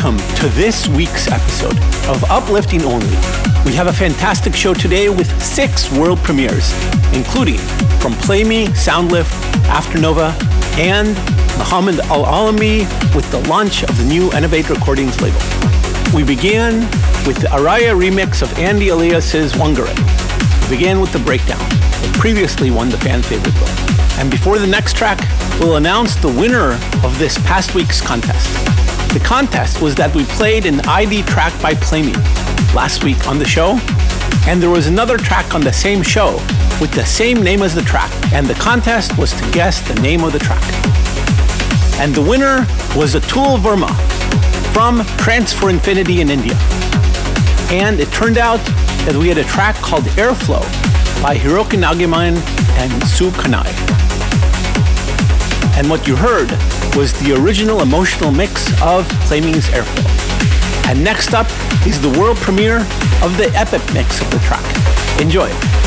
welcome to this week's episode of Uplifting Only. We have a fantastic show today with six world premieres, including from Playme, Soundlift, Afternova, and Muhammad Al Alami with the launch of the new Innovate Recordings label. We began with the Araya remix of Andy Elias's Wangare. We began with the breakdown that previously won the fan favorite vote. And before the next track, we'll announce the winner of this past week's contest. The contest was that we played an ID track by Playme last week on the show, and there was another track on the same show with the same name as the track, and the contest was to guess the name of the track. And the winner was Atul Verma from Trance for Infinity in India. And it turned out that we had a track called Airflow by Hiroki Nagiman and Sue Kanai. And what you heard was the original emotional mix of Playme's Airflow. And next up is the world premiere of the epic mix of the track. Enjoy.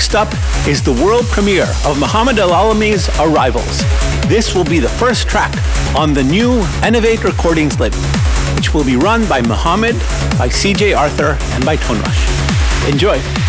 Next up is the world premiere of Muhammad Al Alami's Arrivals. This will be the first track on the new Innovate Recordings label, which will be run by Muhammad, by CJ Arthur, and by Tone Rush. Enjoy!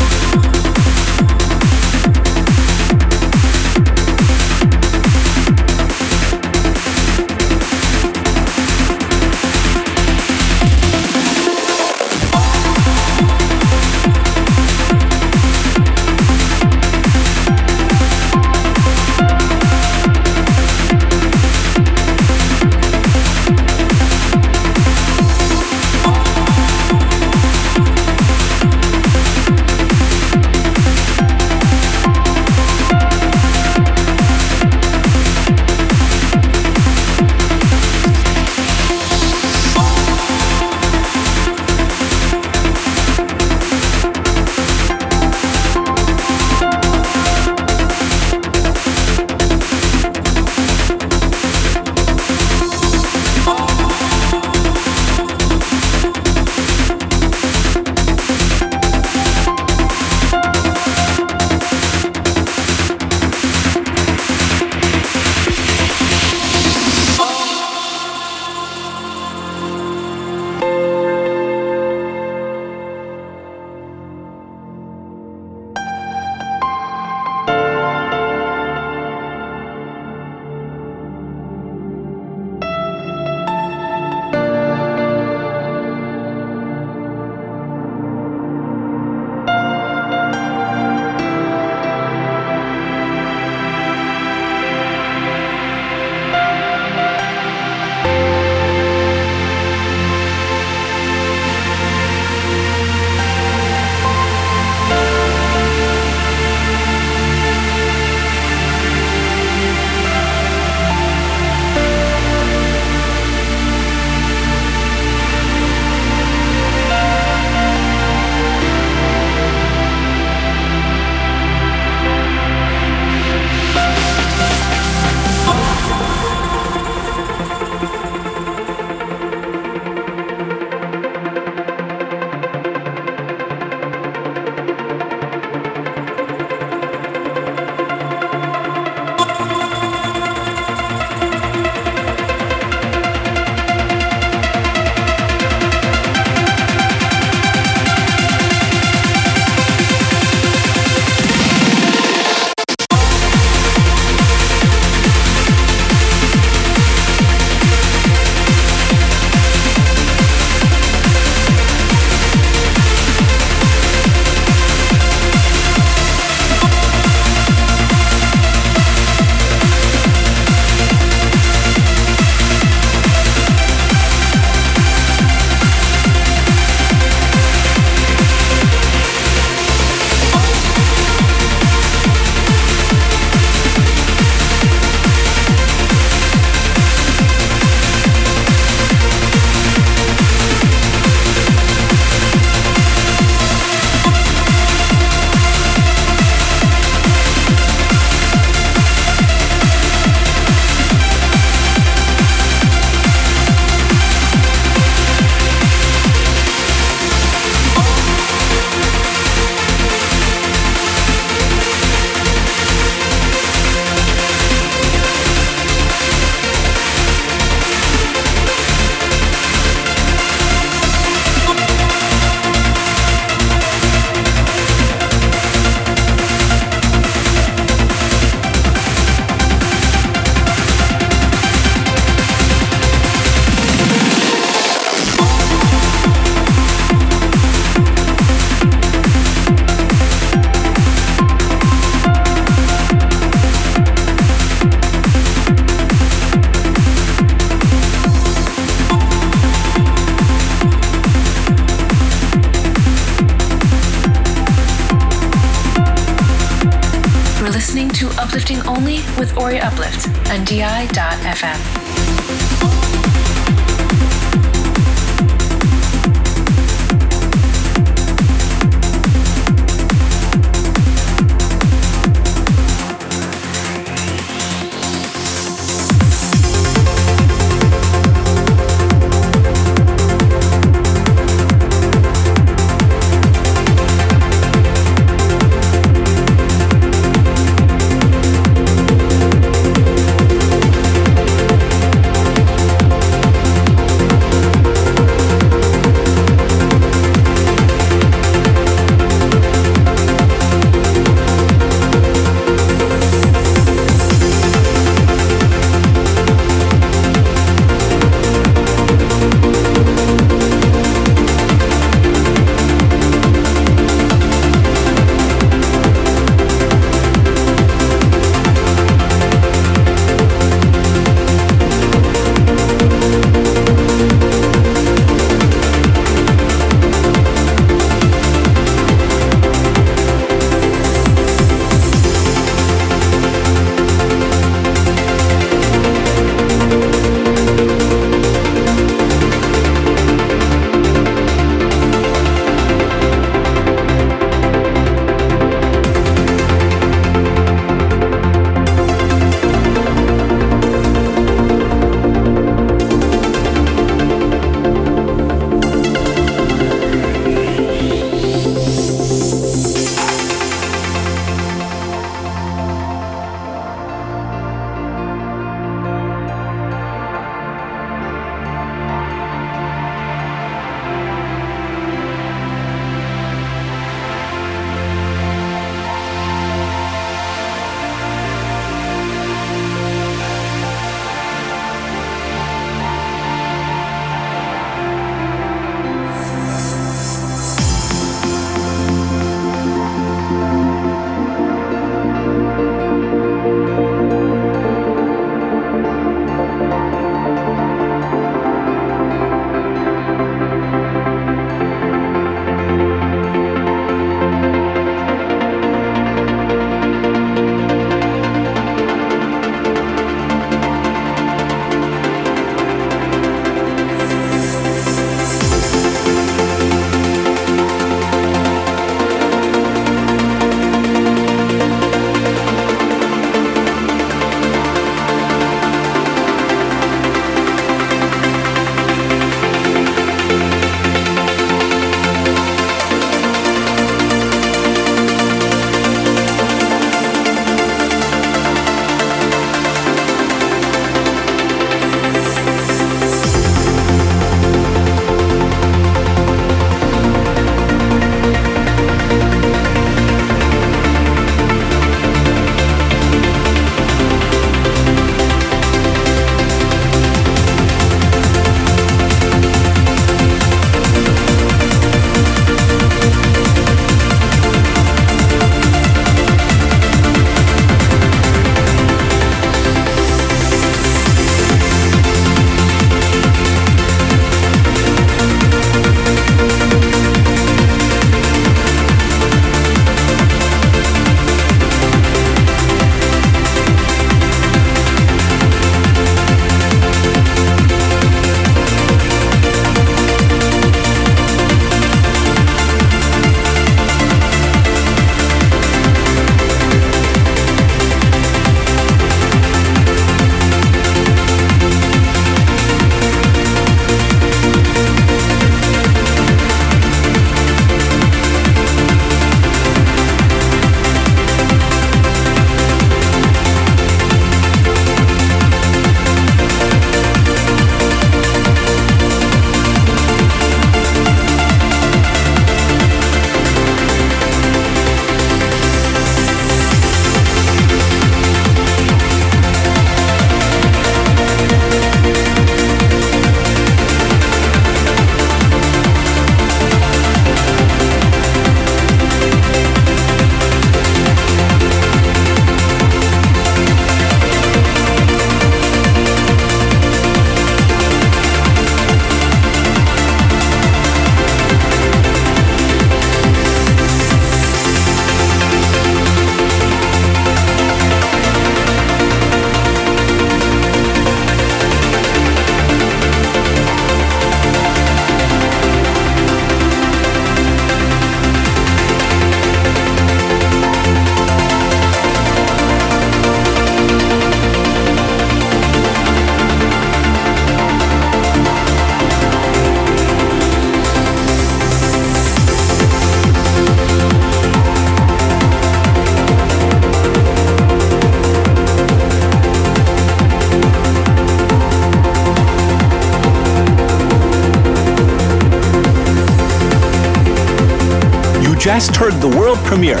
Just heard the world premiere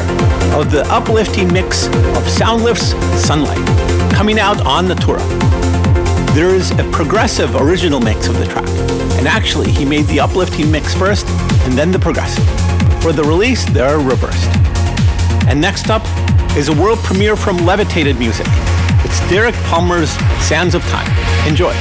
of the uplifting mix of Soundlift's Sunlight, coming out on Natura. There is a progressive original mix of the track, and actually, he made the uplifting mix first and then the progressive. For the release, they're reversed. And next up is a world premiere from Levitated Music. It's Derek Palmer's Sands of Time. Enjoy.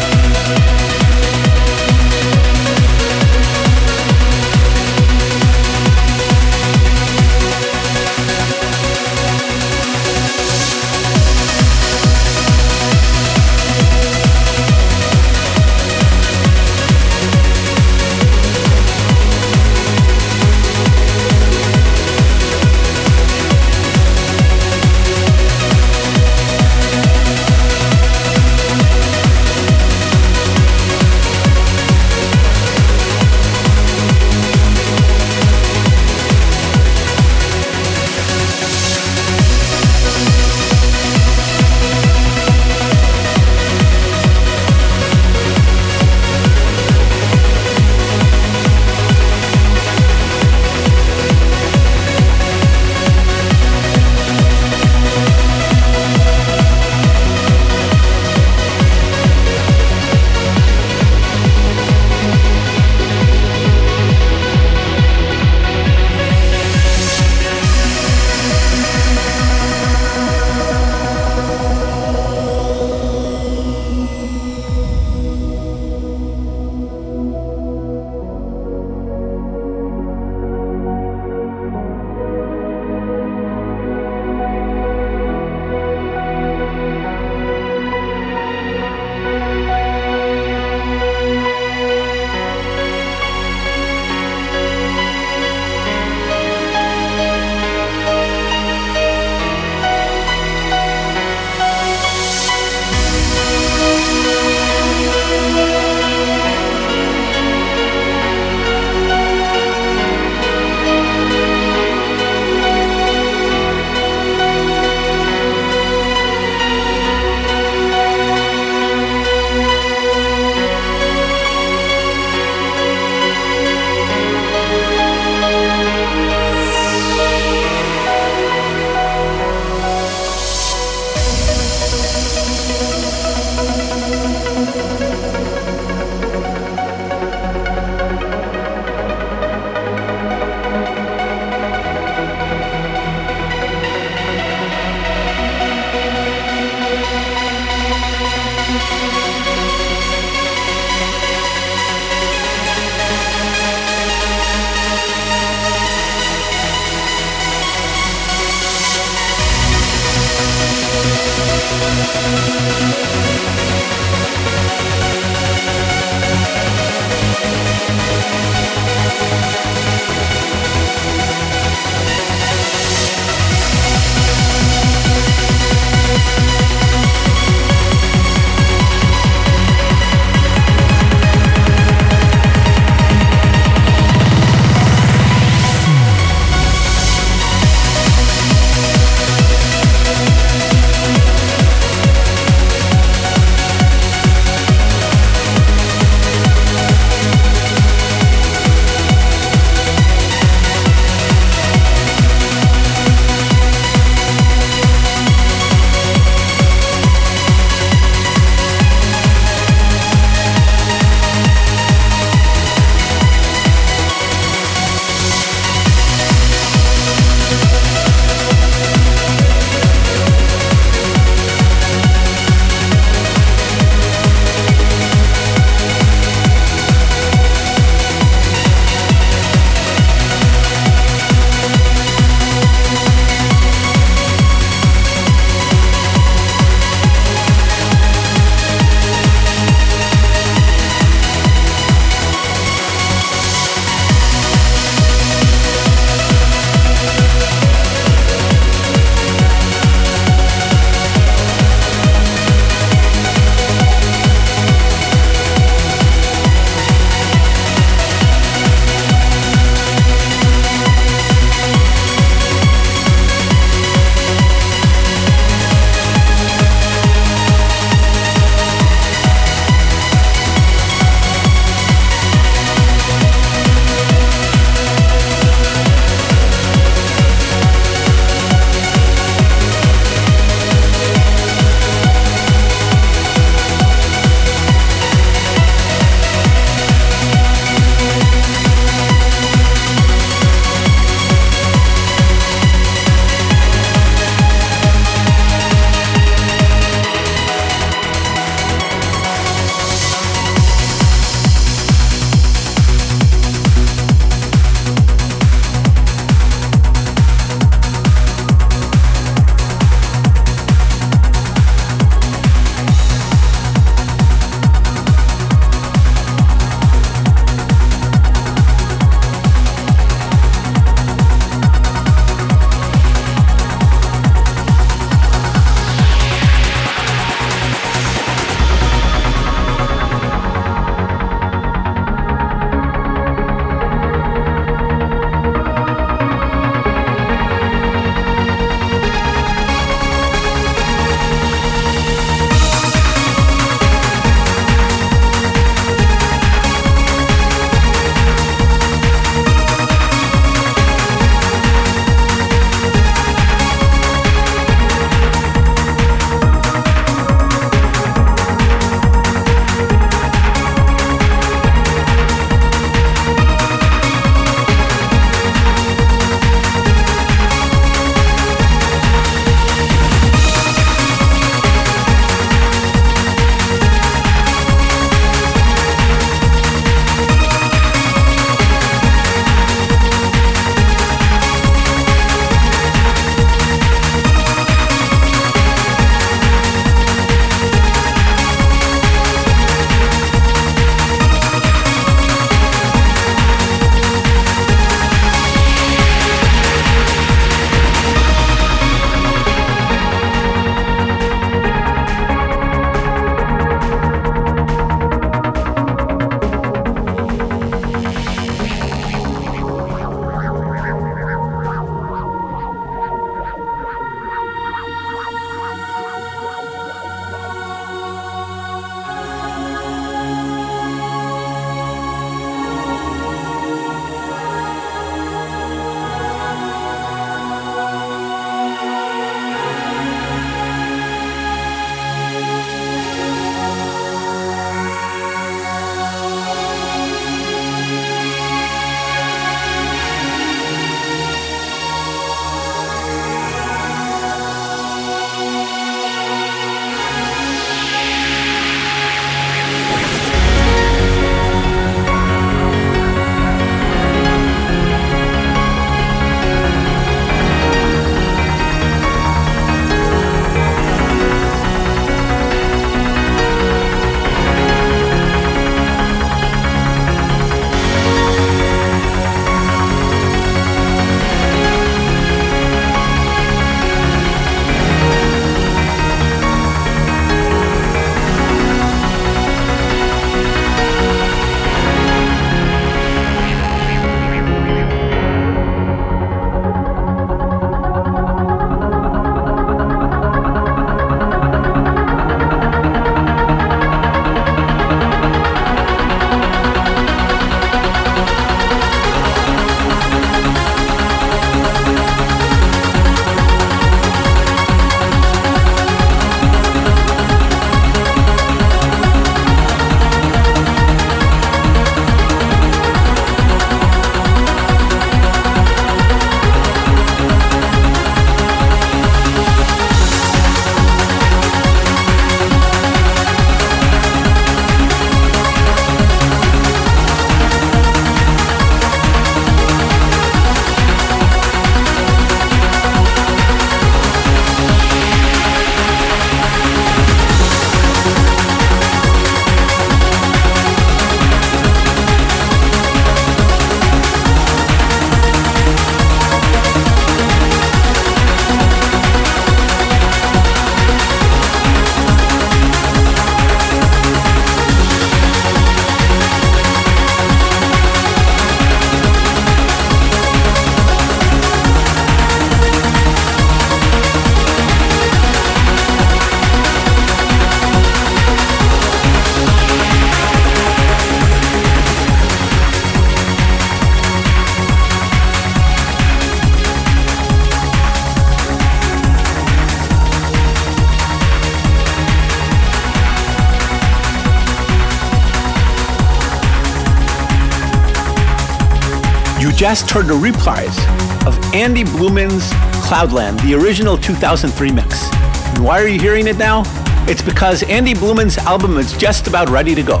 Just heard a reprise of Andy Blueman's Cloudland, the original 2003 mix. And why are you hearing it now? It's because Andy Blueman's album is just about ready to go.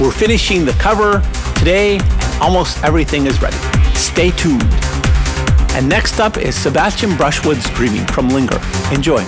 We're finishing the cover today, and almost everything is ready. Stay tuned. And next up is Sebastian Brushwood's Dreaming from Linger. Enjoy.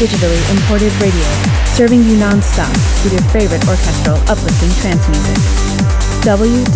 Digitally imported radio, serving you non-stop with your favorite orchestral uplifting trance music. www.di.fm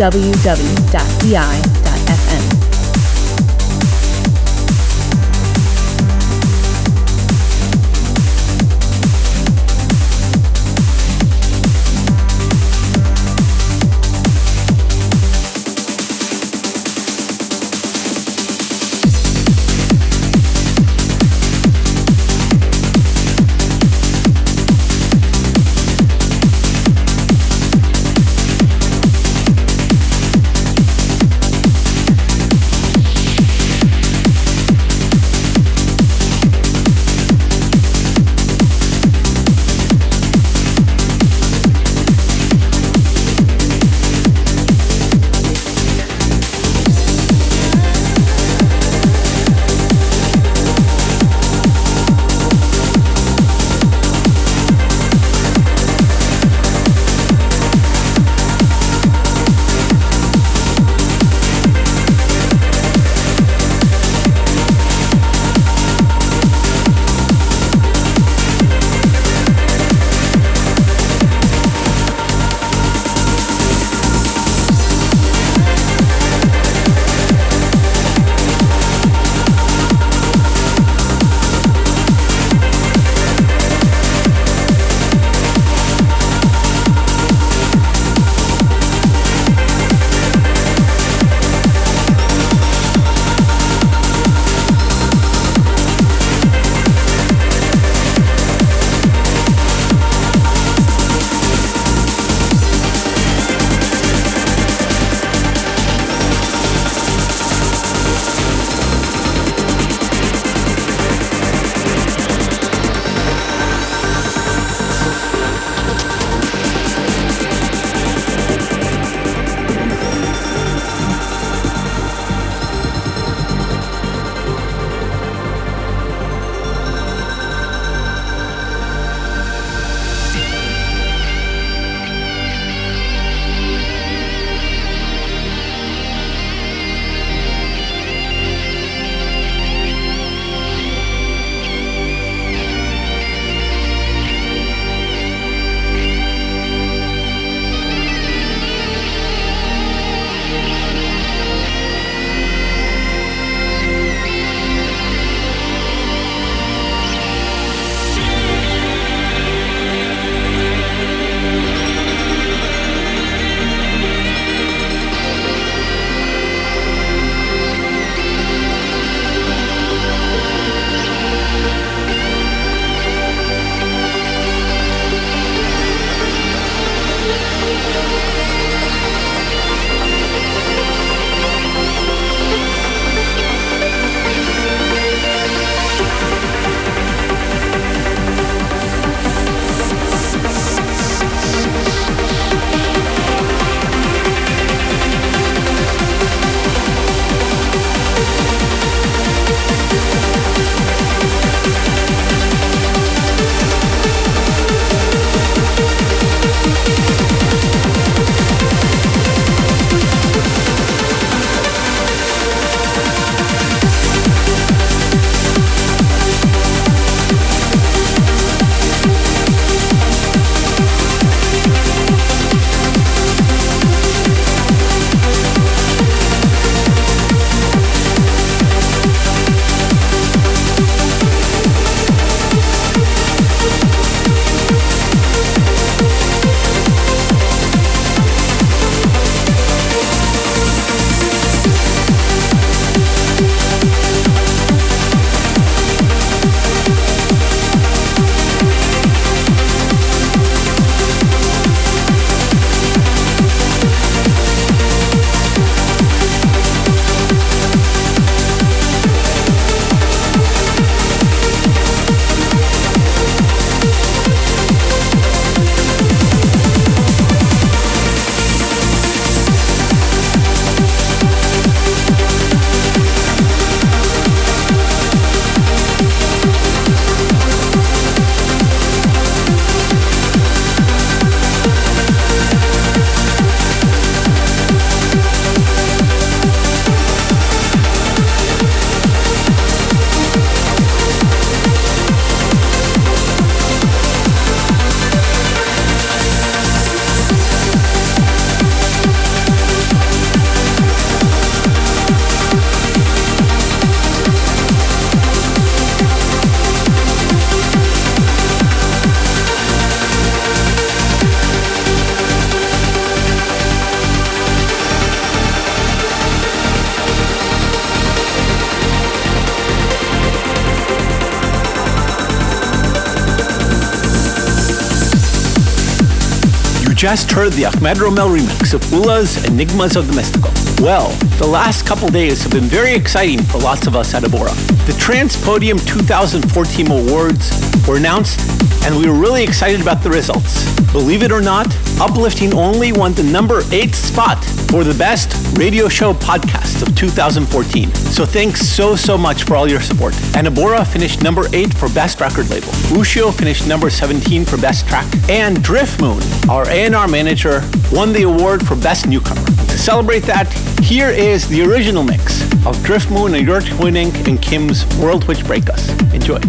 just heard the Ahmed Romel remix of Ula's Enigmas of the Mystical. Well, the last couple days have been very exciting for lots of us at Abora. The TrancePodium 2014 Awards were announced, and we were really excited about the results. Believe it or not, Uplifting Only won the number 8 spot for the best radio show podcast of 2014. So thanks so, so much for all your support. And Abora finished number 8 for best record label. Ushio finished number 17 for best track. And Driftmoon, our A&R manager, won the award for best newcomer. To celebrate that, here is the original mix of Driftmoon and Your Twinning and Kim's World Which Break Us. Enjoy.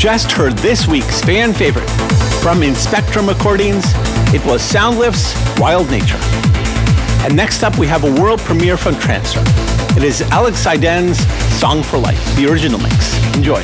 Just heard this week's fan favorite from Inspectrum Recordings. It was Soundlift's Wild Nature. And next up, we have a world premiere from Transfer. It is Alex Saiden's Song for Life, the original mix. Enjoy.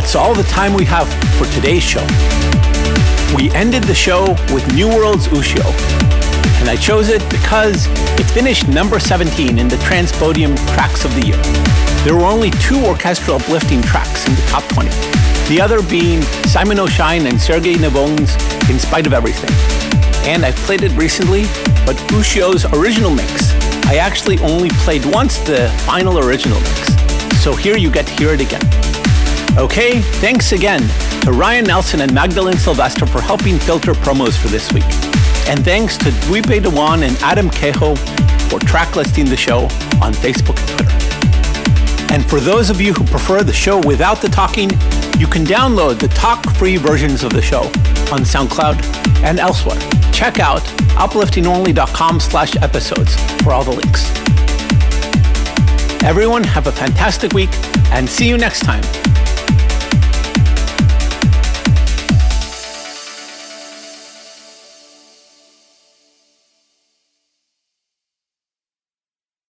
That's all the time we have for today's show. We ended the show with New World's Ushio, and I chose it because it finished number 17 in the TrancePodium Tracks of the Year. There were only two orchestral uplifting tracks in the top 20, the other being Simon O'Shine and Sergey Nevone's In Spite of Everything. And I've played it recently, but Ushio's original mix, I actually only played once the final original mix. So here you get to hear it again. Okay, thanks again to Ryan Nelson and Magdalene Sylvester for helping filter promos for this week. And thanks to Dwipe Dewan and Adam Kehoe for track listing the show on Facebook and Twitter. And for those of you who prefer the show without the talking, you can download the talk-free versions of the show on SoundCloud and elsewhere. Check out upliftingonly.com slash episodes for all the links. Everyone have a fantastic week and see you next time